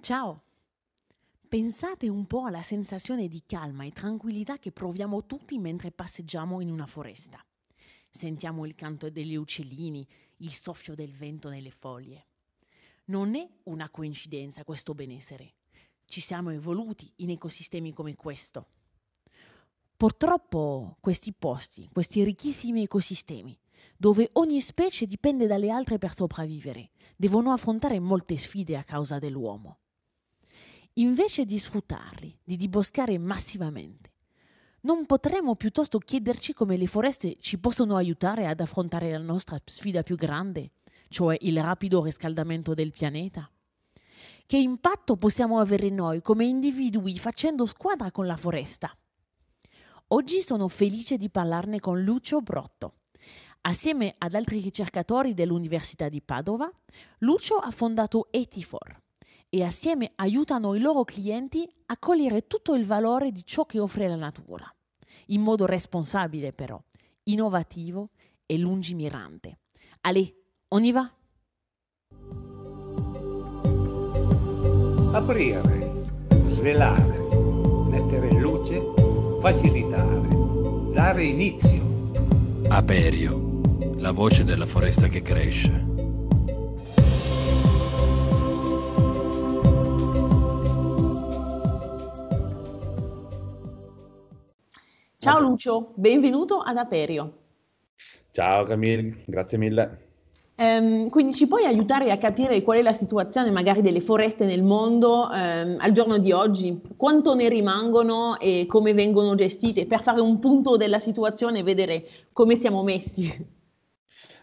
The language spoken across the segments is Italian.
Ciao! Pensate un po' alla sensazione di calma e tranquillità che proviamo tutti mentre passeggiamo in una foresta. Sentiamo il canto degli uccellini, il soffio del vento nelle foglie. Non è una coincidenza questo benessere. Ci siamo evoluti in ecosistemi come questo. Purtroppo questi posti, questi ricchissimi ecosistemi, dove ogni specie dipende dalle altre per sopravvivere, devono affrontare molte sfide a causa dell'uomo. Invece di sfruttarli, di diboscare massivamente, non potremmo piuttosto chiederci come le foreste ci possono aiutare ad affrontare la nostra sfida più grande, cioè il rapido riscaldamento del pianeta? Che impatto possiamo avere noi come individui facendo squadra con la foresta? Oggi sono felice di parlarne con Lucio Brotto. Assieme ad altri ricercatori dell'Università di Padova, Lucio ha fondato Etifor e assieme aiutano i loro clienti a cogliere tutto il valore di ciò che offre la natura, in modo responsabile però, innovativo e lungimirante. Ale, on y va? Aprire, svelare, mettere in luce, facilitare, dare inizio. Aperio, la voce della foresta che cresce. Ciao Lucio, benvenuto ad Aperio. Ciao Camille, grazie mille. Ehm, quindi ci puoi aiutare a capire qual è la situazione magari delle foreste nel mondo ehm, al giorno di oggi? Quanto ne rimangono e come vengono gestite per fare un punto della situazione e vedere come siamo messi?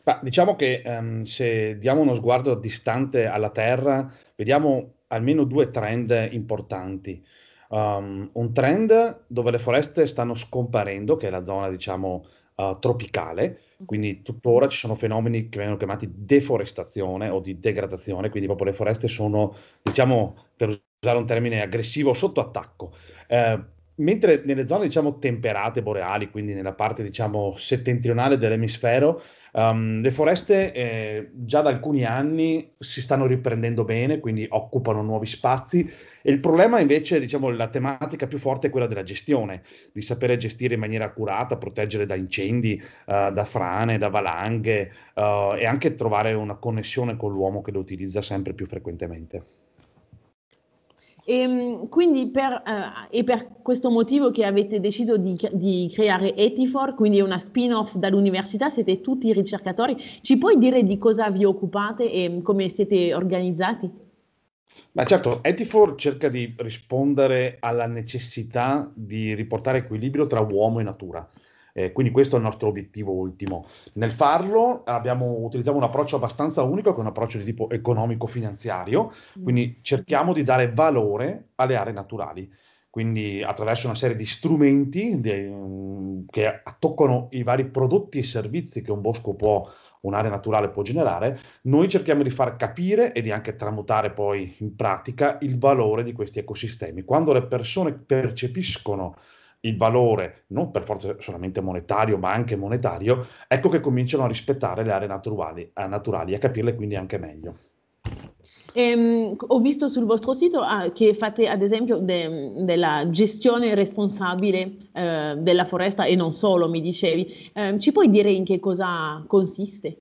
Bah, diciamo che um, se diamo uno sguardo distante alla Terra, vediamo almeno due trend importanti. Um, un trend dove le foreste stanno scomparendo, che è la zona, diciamo, uh, tropicale, quindi tuttora ci sono fenomeni che vengono chiamati deforestazione o di degradazione, quindi proprio le foreste sono, diciamo, per usare un termine aggressivo, sotto attacco. Eh, mentre nelle zone, diciamo, temperate, boreali, quindi nella parte, diciamo, settentrionale dell'emisfero, Um, le foreste eh, già da alcuni anni si stanno riprendendo bene, quindi occupano nuovi spazi e il problema invece, diciamo, la tematica più forte è quella della gestione, di sapere gestire in maniera accurata, proteggere da incendi, uh, da frane, da valanghe uh, e anche trovare una connessione con l'uomo che lo utilizza sempre più frequentemente. E, ehm, quindi per, è per questo motivo che avete deciso di, di, creare Etifor, quindi una spin-off dall'università, siete tutti ricercatori. Ci puoi dire di cosa vi occupate e come siete organizzati? Ma certo, Etifor cerca di rispondere alla necessità di riportare equilibrio tra uomo e natura. Eh, quindi questo è il nostro obiettivo ultimo. Nel farlo abbiamo, utilizziamo un approccio abbastanza unico, che è un approccio di tipo economico-finanziario, quindi cerchiamo di dare valore alle aree naturali quindi attraverso una serie di strumenti de, um, che toccano i vari prodotti e servizi che un bosco può, un'area naturale può generare, noi cerchiamo di far capire e di anche tramutare poi in pratica il valore di questi ecosistemi. Quando le persone percepiscono il valore, non per forza solamente monetario, ma anche monetario, ecco che cominciano a rispettare le aree naturali, eh, naturali e a capirle quindi anche meglio. Ehm, ho visto sul vostro sito ah, che fate ad esempio de, della gestione responsabile eh, della foresta e non solo, mi dicevi. Eh, ci puoi dire in che cosa consiste?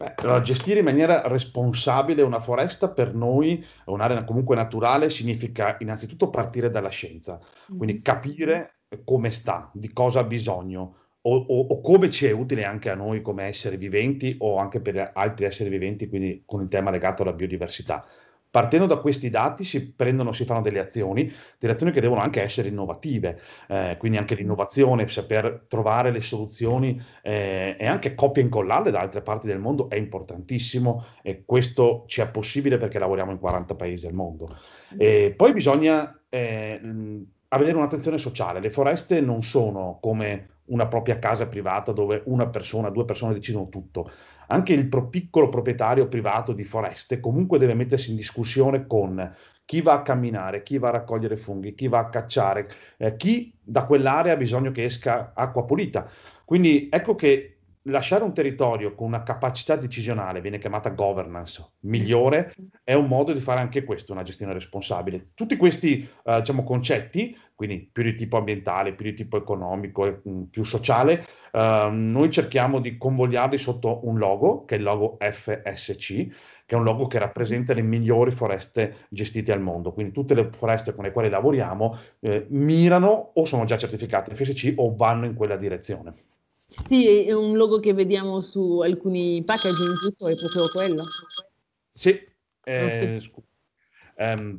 Beh, allora, gestire in maniera responsabile una foresta per noi, un'area comunque naturale, significa innanzitutto partire dalla scienza, quindi mm-hmm. capire come sta, di cosa ha bisogno o, o, o, come ci è utile anche a noi come esseri viventi o anche per altri esseri viventi, quindi con il tema legato alla biodiversità. Partendo da questi dati si prendono, si fanno delle azioni, delle azioni che devono anche essere innovative, eh, quindi anche l'innovazione, saper trovare le soluzioni eh, e anche copia e incollarle da altre parti del mondo è importantissimo e questo ci è possibile perché lavoriamo in 40 paesi al mondo. E poi bisogna eh, avere un'attenzione sociale, le foreste non sono come una propria casa privata dove una persona, due persone decidono tutto. Anche il pro piccolo proprietario privato di foreste comunque deve mettersi in discussione con chi va a camminare, chi va a raccogliere funghi, chi va a cacciare, eh, chi da quell'area ha bisogno che esca acqua pulita. Quindi ecco che lasciare un territorio con una capacità decisionale, viene chiamata governance, migliore, è un modo di fare anche questo, una gestione responsabile. Tutti questi uh, diciamo, concetti, quindi più di tipo ambientale, più di tipo economico e mm, più sociale, uh, noi cerchiamo di convogliarli sotto un logo, che è il logo FSC, che è un logo che rappresenta le migliori foreste gestite al mondo. Quindi tutte le foreste con le quali lavoriamo eh, mirano o sono già certificate FSC o vanno in quella direzione. Sì, è un logo che vediamo su alcuni packaging, giusto? È proprio quello. Sì, eh, okay. um,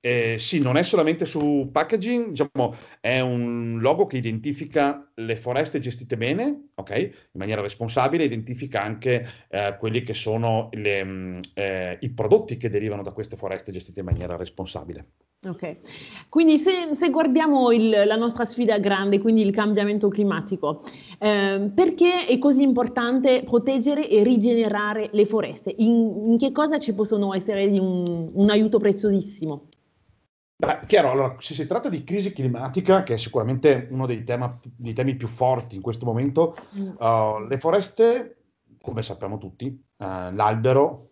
eh, sì, non è solamente su packaging, diciamo, è un logo che identifica le foreste gestite bene, ok? In maniera responsabile, identifica anche eh, quelli che sono le, mm, eh, i prodotti che derivano da queste foreste gestite in maniera responsabile. Ok, quindi se, se guardiamo il, la nostra sfida grande, quindi il cambiamento climatico, eh, perché è così importante proteggere e rigenerare le foreste? In, in che cosa ci possono essere di un, un aiuto preziosissimo? Beh, chiaro, allora, se si tratta di crisi climatica, che è sicuramente uno dei, tema, dei temi più forti in questo momento, mm. uh, le foreste, come sappiamo tutti, uh, l'albero,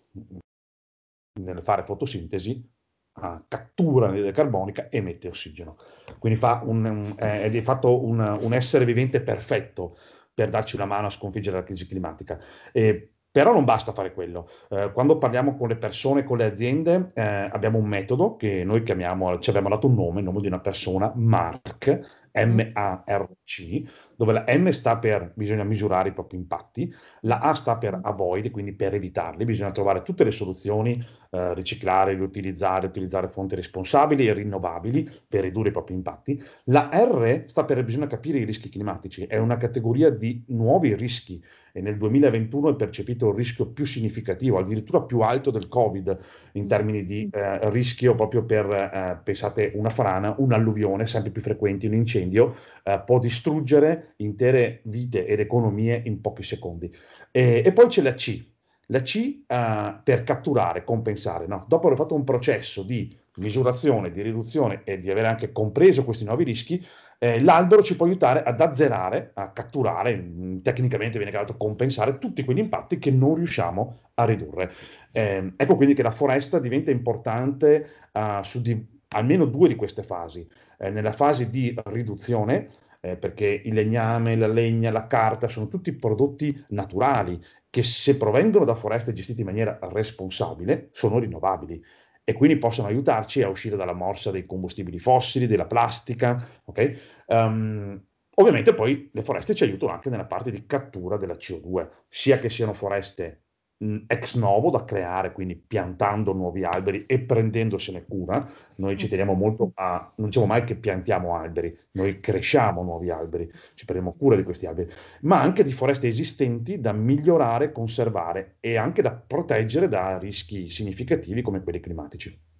nel fare fotosintesi, uh, cattura anidride carbonica e emette ossigeno. Quindi un, un, è di fatto un, un, essere vivente perfetto per darci una mano a sconfiggere la crisi climatica. E però non basta fare quello. Eh, quando parliamo con le persone, con le aziende, eh, abbiamo un metodo che noi chiamiamo, ci abbiamo dato un nome, il nome di una persona, Mark, M-A-R-C, dove la M sta per bisogna misurare i propri impatti, la A sta per avoid, quindi per evitarli, bisogna trovare tutte le soluzioni, eh, riciclare, riutilizzare, utilizzare fonti responsabili e rinnovabili per ridurre i propri impatti. La R sta per bisogna capire i rischi climatici, è una categoria di nuovi rischi e nel 2021 è percepito un rischio più significativo, addirittura più alto del Covid in termini di eh, rischio proprio per, eh, pensate, una frana, un'alluvione sempre più frequenti, un incendio, eh, può distruggere intere vite ed economie in pochi secondi. E, e poi c'è la C, la C uh, per catturare, compensare. No? Dopo aver fatto un processo di misurazione, di riduzione e di aver anche compreso questi nuovi rischi, eh, l'albero ci può aiutare ad azzerare, a catturare, mh, tecnicamente viene chiamato compensare, tutti quegli impatti che non riusciamo a ridurre. Eh, ecco quindi che la foresta diventa importante uh, su di, almeno due di queste fasi. Eh, nella fase di riduzione, eh, perché il legname, la legna, la carta sono tutti prodotti naturali che se provengono da foreste gestite in maniera responsabile sono rinnovabili e quindi possono aiutarci a uscire dalla morsa dei combustibili fossili, della plastica. Okay? Um, ovviamente poi le foreste ci aiutano anche nella parte di cattura della CO2, sia che siano foreste ex novo da creare, quindi piantando nuovi alberi e prendendosene cura. Noi ci teniamo molto a, non diciamo mai che piantiamo alberi, noi cresciamo nuovi alberi, ci prendiamo cura di questi alberi, ma anche di foreste esistenti da migliorare, conservare e anche da proteggere da rischi significativi come quelli climatici.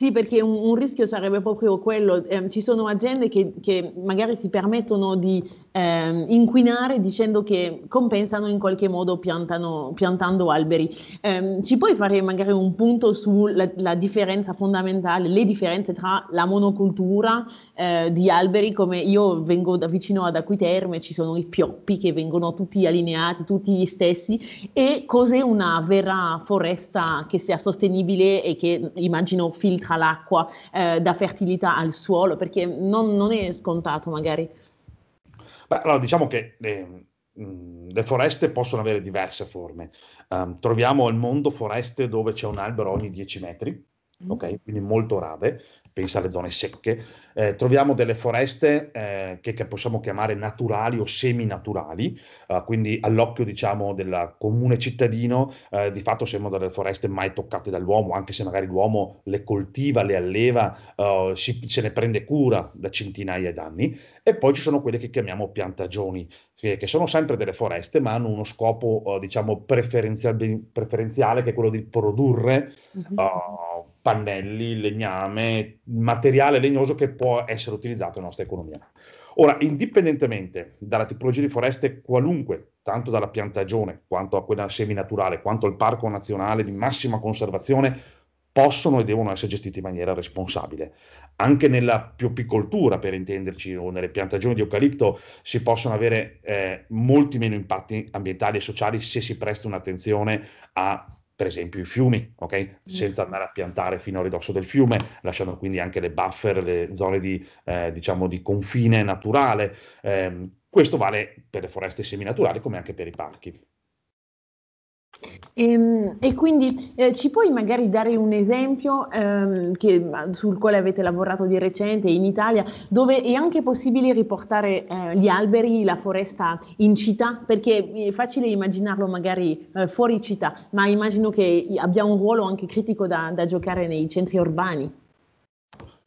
Sì, perché un, un, rischio sarebbe proprio quello, eh, ci sono aziende che, che, magari si permettono di eh, inquinare dicendo che compensano in qualche modo piantano, piantando alberi. Eh, ci puoi fare magari un punto sulla differenza fondamentale, le differenze tra la monocultura eh, di alberi, come io vengo da vicino ad Acquiterme, ci sono i pioppi che vengono tutti allineati, tutti gli stessi, e cos'è una vera foresta che sia sostenibile e che immagino filtra filtra l'acqua, eh, dà fertilità al suolo, perché non, non è scontato magari. Beh, allora diciamo che le, mm, le, foreste possono avere diverse forme. Um, troviamo al mondo foreste dove c'è un albero ogni 10 metri. Ok? Quindi molto rave, pensa alle zone secche, eh, troviamo delle foreste eh, che, che, possiamo chiamare naturali o seminaturali, eh, quindi all'occhio diciamo del comune cittadino eh, di fatto sembrano delle foreste mai toccate dall'uomo, anche se magari l'uomo le coltiva, le alleva, eh, si, se ne prende cura da centinaia d'anni, e poi ci sono quelle che chiamiamo piantagioni, che, che sono sempre delle foreste, ma hanno uno scopo eh, diciamo preferenziale, preferenziale, che è quello di produrre uh, pannelli, legname, materiale legnoso che può essere utilizzato nella nostra economia. Ora, indipendentemente dalla tipologia di foreste qualunque, tanto dalla piantagione quanto a quella seminaturale, quanto al parco nazionale di massima conservazione, possono e devono essere gestiti in maniera responsabile. Anche nella piopicoltura, per intenderci, o nelle piantagioni di eucalipto, si possono avere eh, molti meno impatti ambientali e sociali se si presta un'attenzione a per esempio i fiumi, okay? senza andare a piantare fino a ridosso del fiume, lasciando quindi anche le buffer, le zone di, eh, diciamo, di confine naturale. Eh, questo vale per le foreste seminaturali come anche per i parchi. E, ehm, e quindi eh, ci puoi magari dare un esempio ehm, che, sul quale avete lavorato di recente in Italia, dove è anche possibile riportare eh, gli alberi, la foresta in città? Perché è facile immaginarlo magari eh, fuori città, ma immagino che abbia un ruolo anche critico da, da giocare nei centri urbani.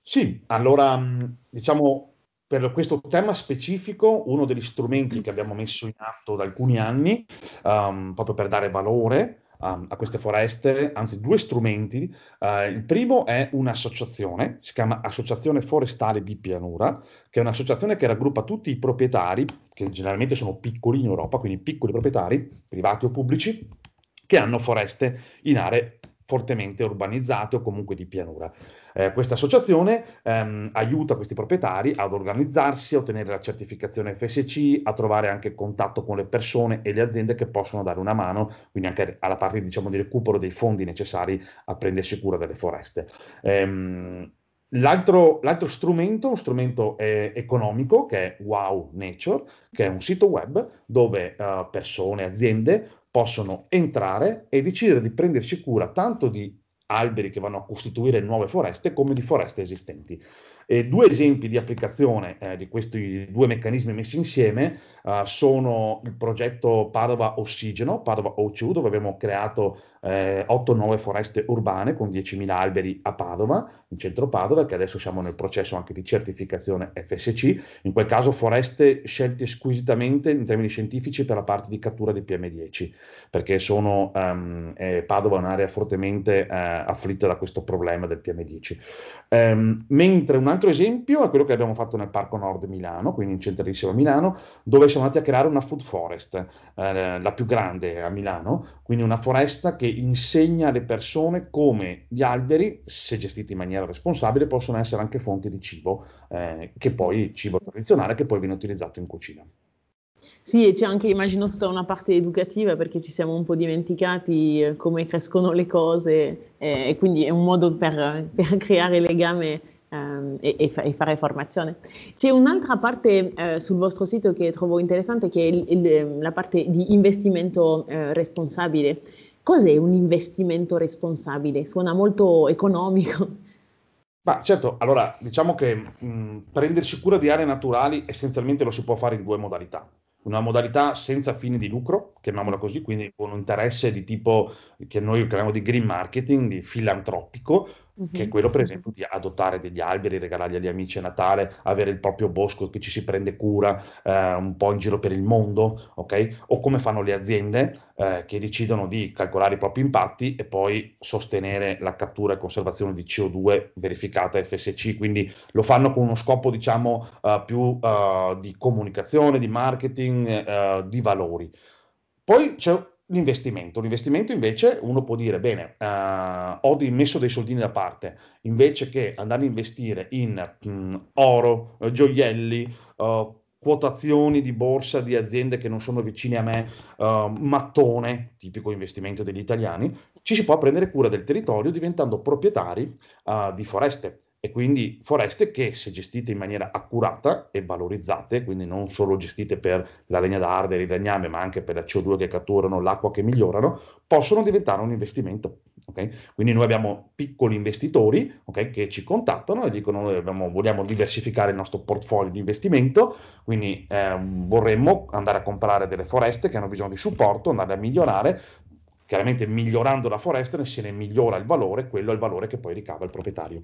Sì, allora diciamo per questo tema specifico, uno degli strumenti che abbiamo messo in atto da alcuni anni, um, proprio per dare valore um, a queste foreste, anzi due strumenti. Uh, il primo è un'associazione, si chiama Associazione Forestale di Pianura, che è un'associazione che raggruppa tutti i proprietari, che generalmente sono piccoli in Europa, quindi piccoli proprietari, privati o pubblici, che hanno foreste in aree fortemente urbanizzate o comunque di pianura. Eh, questa associazione ehm, aiuta questi proprietari ad organizzarsi, a ottenere la certificazione FSC, a trovare anche contatto con le persone e le aziende che possono dare una mano, quindi anche alla parte diciamo, di recupero dei fondi necessari a prendersi cura delle foreste. Ehm, L'altro, l'altro, strumento, un strumento eh, economico che è Wow Nature, che è un sito web dove uh, persone, aziende possono entrare e decidere di prendersi cura tanto di alberi che vanno a costituire nuove foreste come di foreste esistenti. E due esempi di applicazione eh, di questi due meccanismi messi insieme uh, sono il progetto Padova Ossigeno, Padova O2, dove abbiamo creato eh, 8 nuove foreste urbane con 10.000 alberi a Padova, in centro Padova, che adesso siamo nel processo anche di certificazione FSC, in quel caso foreste scelte squisitamente in termini scientifici per la parte di cattura di PM10, perché sono, um, eh, Padova è un'area fortemente eh, afflitta da questo problema del PM10. Um, ehm, mentre un altro esempio è quello che abbiamo fatto nel Parco Nord Milano, quindi in centralissimo Milano, dove siamo andati a creare una food forest, eh, la più grande a Milano, quindi una foresta che insegna alle persone come gli alberi, se gestiti in maniera responsabile, possono essere anche fonti di cibo, eh, che poi cibo tradizionale, che poi viene utilizzato in cucina. Sì, e c'è anche, immagino, tutta una parte educativa perché ci siamo un po' dimenticati eh, come crescono le cose eh, e quindi è un modo per, per creare legame um, e, e, e, fare formazione. C'è un'altra parte uh, sul vostro sito che trovo interessante che è il, il, la parte di investimento uh, responsabile. Cos'è un investimento responsabile? Suona molto economico. Ma certo, allora diciamo che mh, prendersi cura di aree naturali essenzialmente lo si può fare in due modalità. Una modalità senza fini di lucro, chiamiamola così, quindi con un interesse di tipo che noi chiamiamo di green marketing, di filantropico, Uh-huh. che è quello per esempio di adottare degli alberi, regalarli agli amici a Natale, avere il proprio bosco che ci si prende cura eh, un po' in giro per il mondo, ok? O come fanno le aziende eh, che decidono di calcolare i propri impatti e poi sostenere la cattura e conservazione di CO2 verificata FSC, quindi lo fanno con uno scopo diciamo uh, più uh, di comunicazione, di marketing, uh, di valori. Poi c'è L'investimento. L'investimento invece uno può dire, bene, uh, ho messo dei soldini da parte, invece che andare a investire in mh, mm, oro, eh, gioielli, uh, quotazioni di borsa di aziende che non sono vicine a me, uh, mattone, tipico investimento degli italiani, ci si può prendere cura del territorio diventando proprietari di foreste e quindi foreste che se gestite in maniera accurata e valorizzate, quindi non solo gestite per la legna d'arte, il legname, ma anche per la CO2 che catturano, l'acqua che migliorano, possono diventare un investimento. Okay? Quindi noi abbiamo piccoli investitori okay, che ci contattano e dicono noi abbiamo, vogliamo diversificare il nostro portfolio di investimento, quindi eh, vorremmo andare a comprare delle foreste che hanno bisogno di supporto, andare a migliorare, chiaramente migliorando la foresta se ne migliora il valore, quello è il valore che poi ricava il proprietario.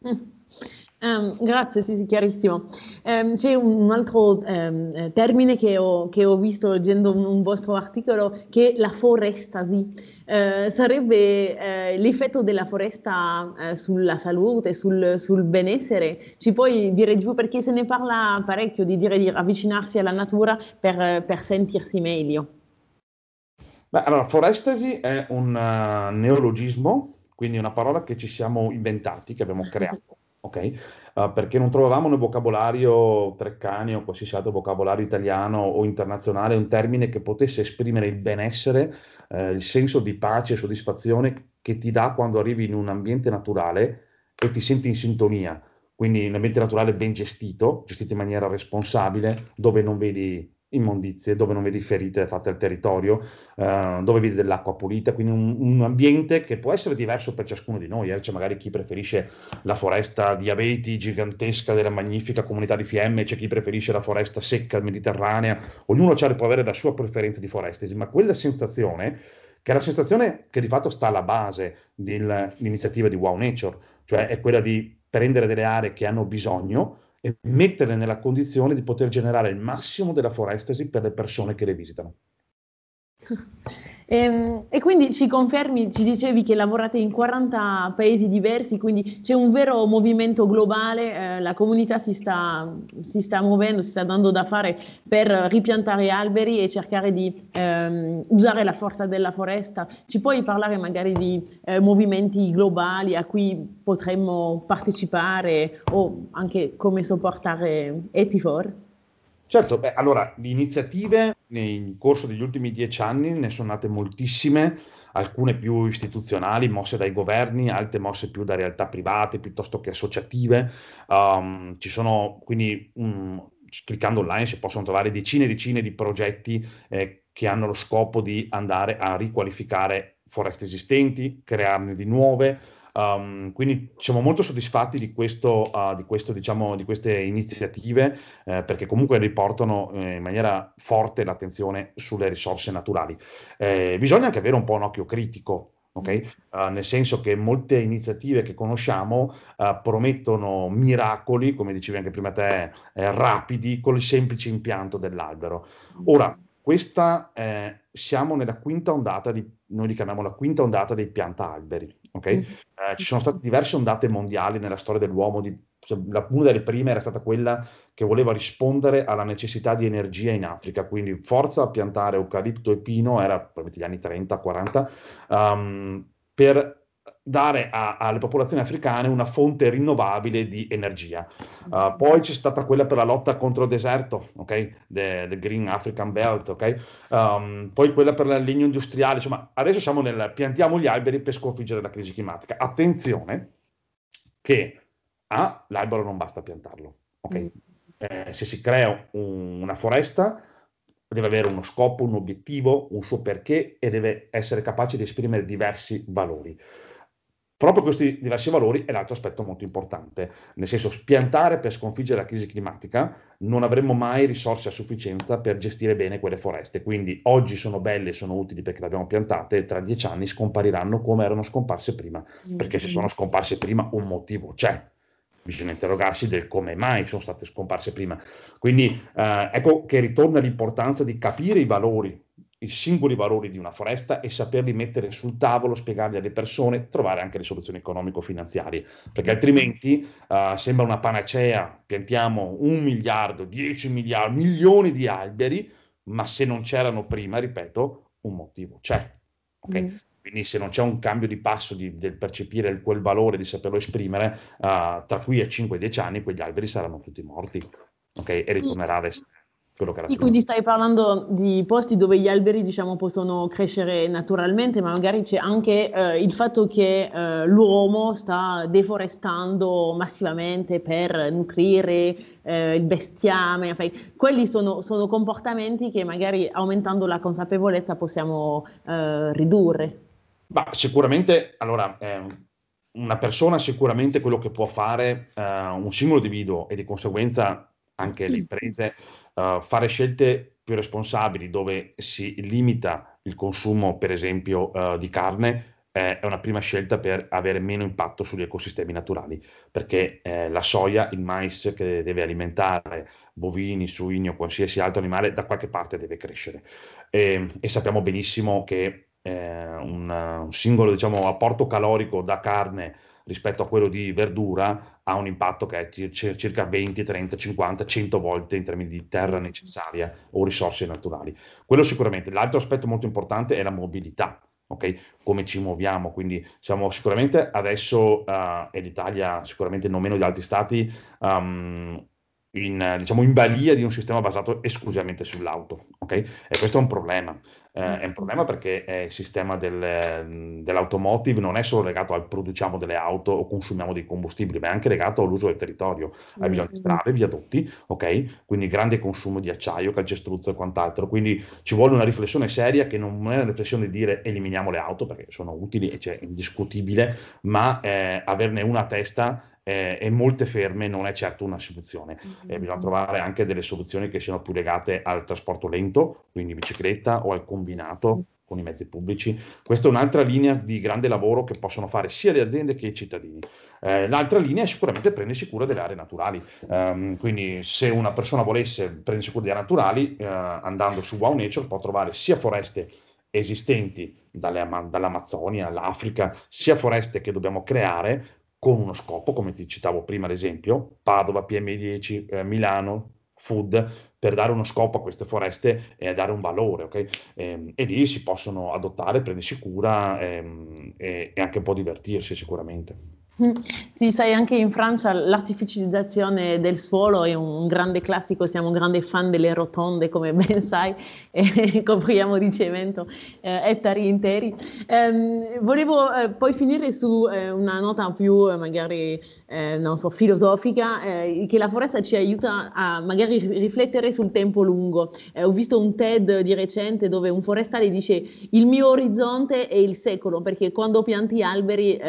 Um, grazie, sì, sì, chiarissimo. Um, c'è un altro um, termine che ho, che ho, visto leggendo un, un, vostro articolo che è la forestasi. Uh, sarebbe uh, l'effetto della foresta uh, sulla salute, sul, sul, benessere. Ci puoi dire giù perché se ne parla parecchio di dire di avvicinarsi alla natura per, per sentirsi meglio. Beh, allora, forestasi è un neologismo quindi è una parola che ci siamo inventati, che abbiamo creato, ok? Uh, perché non trovavamo nel vocabolario Treccani o qualsiasi altro vocabolario italiano o internazionale un termine che potesse esprimere il benessere, eh, il senso di pace e soddisfazione che ti dà quando arrivi in un ambiente naturale e ti senti in sintonia. Quindi un ambiente naturale ben gestito, gestito in maniera responsabile, dove non vedi immondizie, dove non vedi ferite fatte al territorio, eh, dove vedi dell'acqua pulita, quindi un, un, ambiente che può essere diverso per ciascuno di noi. Eh. C'è magari chi preferisce la foresta di abeti gigantesca della magnifica comunità di Fiemme, c'è chi preferisce la foresta secca mediterranea, ognuno può avere la sua preferenza di foreste, ma quella sensazione, che è la sensazione che di fatto sta alla base dell'iniziativa di Wow Nature, cioè è quella di prendere delle aree che hanno bisogno, e metterle nella condizione di poter generare il massimo della forestasi per le persone che le visitano. E, ehm, e, quindi ci confermi, ci dicevi che lavorate in 40 paesi diversi, quindi c'è un vero movimento globale, eh, la comunità si sta, si sta, muovendo, si sta dando da fare per ripiantare alberi e cercare di ehm, usare la forza della foresta. Ci puoi parlare magari di eh, movimenti globali a cui potremmo partecipare o anche come sopportare Etifor? Certo, beh, allora, di iniziative nel corso degli ultimi dieci anni ne sono nate moltissime, alcune più istituzionali, mosse dai governi, altre mosse più da realtà private piuttosto che associative. Um, ci sono quindi, um, cliccando online, si possono trovare decine e decine di progetti eh, che hanno lo scopo di andare a riqualificare foreste esistenti, crearne di nuove Um, quindi siamo molto soddisfatti di, questo, uh, di, questo, diciamo, di queste iniziative eh, perché comunque riportano eh, in maniera forte l'attenzione sulle risorse naturali. Eh, bisogna anche avere un po' un occhio critico Okay? Uh, nel senso che molte iniziative che conosciamo uh, promettono miracoli, come dicevi anche prima te, eh, rapidi con il semplice impianto dell'albero. Ora, questa eh, siamo nella quinta ondata di, noi li chiamiamo la quinta ondata dei pianta alberi. Okay? Mm. Eh, ci sono state diverse ondate mondiali nella storia dell'uomo, di, cioè, la, una delle prime era stata quella che voleva rispondere alla necessità di energia in Africa, quindi forza a piantare eucalipto e pino, era probabilmente gli anni 30-40, um, ehm, per dare a, alle popolazioni africane una fonte rinnovabile di energia. Uh, poi c'è stata quella per la lotta contro il deserto, ok? The, the Green African Belt, ok? Um, poi quella per il legno industriale, insomma, adesso siamo nel piantiamo gli alberi per sconfiggere la crisi climatica. Attenzione che ah, l'albero non basta piantarlo, ok? Mm. Eh, se si crea un, una foresta deve avere uno scopo, un obiettivo, un suo perché e deve essere capace di esprimere diversi valori. Proprio questi diversi valori è l'altro aspetto molto importante, nel senso spiantare per sconfiggere la crisi climatica non avremo mai risorse a sufficienza per gestire bene quelle foreste, quindi oggi sono belle sono utili perché le abbiamo piantate, tra dieci anni scompariranno come erano scomparse prima, perché se sono scomparse prima un motivo c'è, bisogna interrogarsi del come mai sono state scomparse prima. Quindi eh, ecco che ritorna l'importanza di capire i valori i singoli valori di una foresta e saperli mettere sul tavolo, spiegarli alle persone, trovare anche le soluzioni economico-finanziarie, perché altrimenti uh, sembra una panacea, piantiamo un miliardo, dieci miliardi, milioni di alberi, ma se non c'erano prima, ripeto, un motivo c'è. Okay? Mm. Quindi se non c'è un cambio di passo di, del percepire quel valore, di saperlo esprimere, uh, tra qui a 5-10 anni quegli alberi saranno tutti morti. Okay? E sì. ritornerà ad essere quello che era Sì, prima. quindi stai parlando di posti dove gli alberi, diciamo, possono crescere naturalmente, ma magari c'è anche eh, il fatto che eh, l'uomo sta deforestando massivamente per nutrire eh, il bestiame. Fai. Quelli sono, sono, comportamenti che magari aumentando la consapevolezza possiamo eh, ridurre. Ma sicuramente, allora, una persona sicuramente quello che può fare eh, un singolo individuo e di conseguenza anche le imprese uh, fare scelte più responsabili dove si limita il consumo, per esempio, uh, di carne, è una prima scelta per avere meno impatto sugli ecosistemi naturali, perché eh, la soia, il mais che deve alimentare bovini, suini o qualsiasi altro animale, da qualche parte deve crescere. E, e sappiamo benissimo che eh, un, un, singolo diciamo, apporto calorico da carne rispetto a quello di verdura ha un impatto che è circa 20, 30, 50, 100 volte in termini di terra necessaria o risorse naturali. Quello sicuramente. L'altro aspetto molto importante è la mobilità. ok? Come ci muoviamo, quindi siamo sicuramente adesso, uh, e l'Italia sicuramente non meno di altri stati, um, in, diciamo, in balia di un sistema basato esclusivamente sull'auto, ok? E questo è un problema. Eh, è un problema perché eh, il sistema del, dell'automotive non è solo legato al produciamo delle auto o consumiamo dei combustibili, ma è anche legato all'uso del territorio. Hai bisogno di strade, viadotti, ok? Quindi grande consumo di acciaio, calcestruzzo e quant'altro. Quindi ci vuole una riflessione seria che non è una riflessione di dire eliminiamo le auto perché sono utili e c'è indiscutibile, ma eh, averne una a testa eh, e molte ferme non è certo una soluzione. Mm-hmm. Eh, bisogna trovare anche delle soluzioni che siano più legate al trasporto lento, quindi bicicletta o al combinato mm-hmm. con i mezzi pubblici. Questa è un'altra linea di grande lavoro che possono fare sia le aziende che i cittadini. Eh, l'altra linea è sicuramente prendersi cura delle aree naturali. Um, quindi se una persona volesse prendersi cura delle aree naturali, eh, andando su Wow Nature può trovare sia foreste esistenti dalle, dall'Amazzonia all'Africa, sia foreste che dobbiamo creare, con uno scopo, come ti citavo prima l'esempio, Padova, PM10, eh, Milano, Food, per dare uno scopo a queste foreste e dare un valore, ok? E, ehm, e lì si possono adottare, prendersi cura ehm, e, e anche un po' divertirsi sicuramente. Sì, sai, anche in Francia l'artificializzazione del suolo è un grande classico, siamo grandi fan delle rotonde, come ben sai, e copriamo di cemento eh, ettari interi. Eh, volevo eh, poi finire su eh, una nota più, eh, magari, eh, non so, filosofica, che la foresta ci aiuta a magari riflettere sul tempo lungo. ho visto un TED di recente dove un forestale dice il mio orizzonte è il secolo, perché quando pianti alberi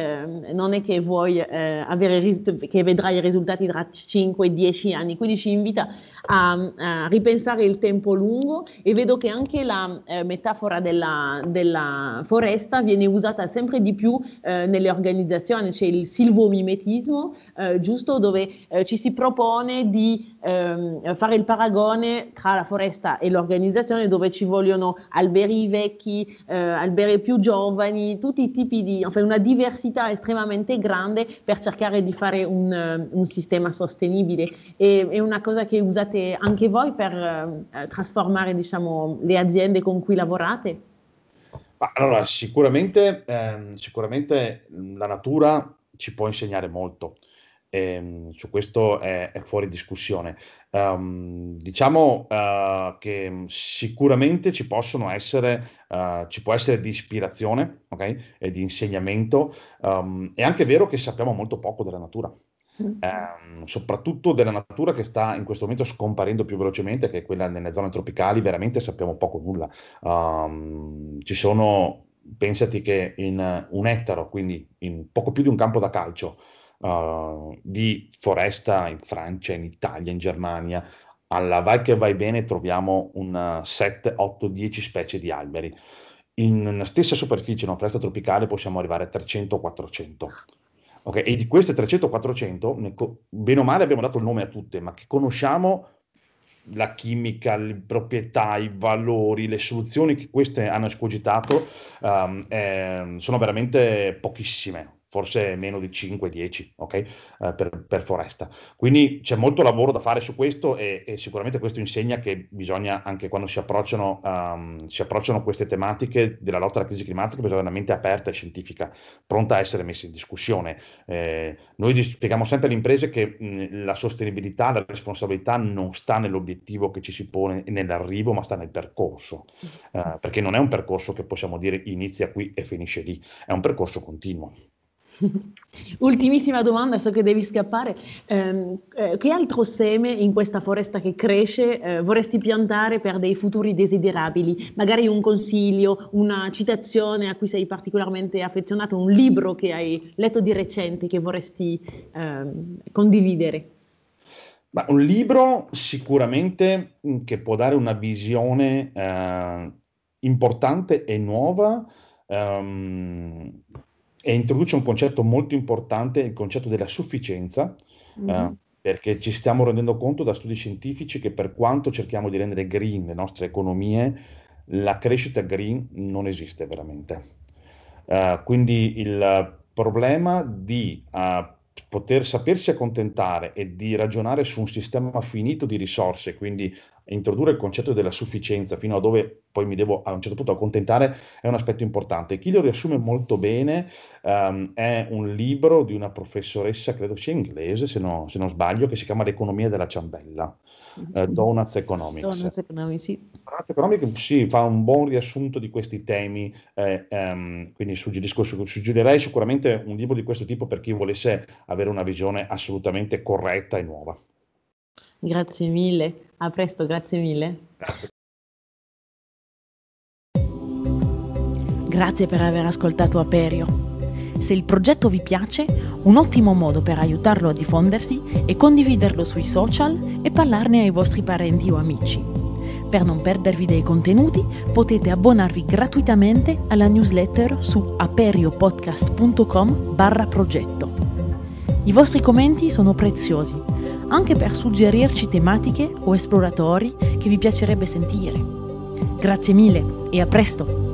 non è che vuoi vuoi eh, avere, che vedrai i risultati tra 5-10 anni. Quindi ci invita a, a, ripensare il tempo lungo e vedo che anche la eh, metafora della, della, foresta viene usata sempre di più eh, nelle organizzazioni, c'è il silvomimetismo, eh, giusto, dove eh, ci si propone di ehm, fare il paragone tra la foresta e l'organizzazione dove ci vogliono alberi vecchi, eh, alberi più giovani, tutti i tipi di, enfin, una diversità estremamente grande grande per cercare di fare un, un sistema sostenibile. E, è una cosa che usate anche voi per eh, trasformare diciamo, le aziende con cui lavorate? Allora, sicuramente, ehm, sicuramente la natura ci può insegnare molto. E, su questo è, è, fuori discussione. Um, diciamo uh, che sicuramente ci possono essere, uh, ci può essere di ispirazione okay? e di insegnamento. Um, è anche vero che sappiamo molto poco della natura. Um, soprattutto della natura che sta in questo momento scomparendo più velocemente, che è quella nelle zone tropicali, veramente sappiamo poco nulla. ci sono, pensati che in un ettaro, quindi in poco più di un campo da calcio, uh, di foresta in Francia, in Italia, in Germania. Alla vai che vai bene troviamo un 7, 8, 10 specie di alberi. In una stessa superficie, in una foresta tropicale, possiamo arrivare a 300-400. Okay? E di queste 300-400, bene o male abbiamo dato il nome a tutte, ma che conosciamo la chimica, le proprietà, i valori, le soluzioni che queste hanno escogitato um, eh, sono veramente pochissime forse meno di 5-10 okay? uh, per, per, foresta. Quindi c'è molto lavoro da fare su questo e, e, sicuramente questo insegna che bisogna anche quando si approcciano, um, si approcciano, queste tematiche della lotta alla crisi climatica, bisogna avere una mente aperta e scientifica, pronta a essere messa in discussione. Eh, noi spieghiamo sempre alle imprese che mh, la sostenibilità, la responsabilità non sta nell'obiettivo che ci si pone nell'arrivo, ma sta nel percorso, uh, perché non è un percorso che possiamo dire inizia qui e finisce lì, è un percorso continuo. Ultimissima domanda, so che devi scappare. Eh, eh, che altro seme in questa foresta che cresce eh, vorresti piantare per dei futuri desiderabili? Magari un consiglio, una citazione a cui sei particolarmente affezionato, un libro che hai letto di recente che vorresti ehm, condividere? Ma un libro sicuramente mm, che può dare una visione eh, importante e nuova. Um, e introduce un concetto molto importante, il concetto della sufficienza, mm-hmm. eh, perché ci stiamo rendendo conto da studi scientifici che per quanto cerchiamo di rendere green le nostre economie, la crescita green non esiste veramente. Uh, quindi il problema di uh, poter sapersi accontentare e di ragionare su un sistema finito di risorse, quindi introdurre il concetto della sufficienza fino a dove poi mi devo a un certo punto accontentare è un aspetto importante. Chi lo riassume molto bene um, è un libro di una professoressa, credo sia inglese se, no, se non sbaglio, che si chiama L'economia della ciambella. Uh, Donuts Economics. Donuts Economics, sì. Donuts Economics sì, fa un buon riassunto di questi temi, eh, um, quindi suggerirei sicuramente un libro di questo tipo per chi volesse avere una visione assolutamente corretta e nuova. Grazie mille, a presto, grazie mille. Grazie. Grazie per aver ascoltato Aperio. Se il progetto vi piace, un ottimo modo per aiutarlo a diffondersi è condividerlo sui social e parlarne ai vostri parenti o amici. Per non perdervi dei contenuti potete abbonarvi gratuitamente alla newsletter su aperiopodcast.com barra progetto. I vostri commenti sono preziosi, anche per suggerirci tematiche o esploratori che vi piacerebbe sentire. Grazie mille e a presto!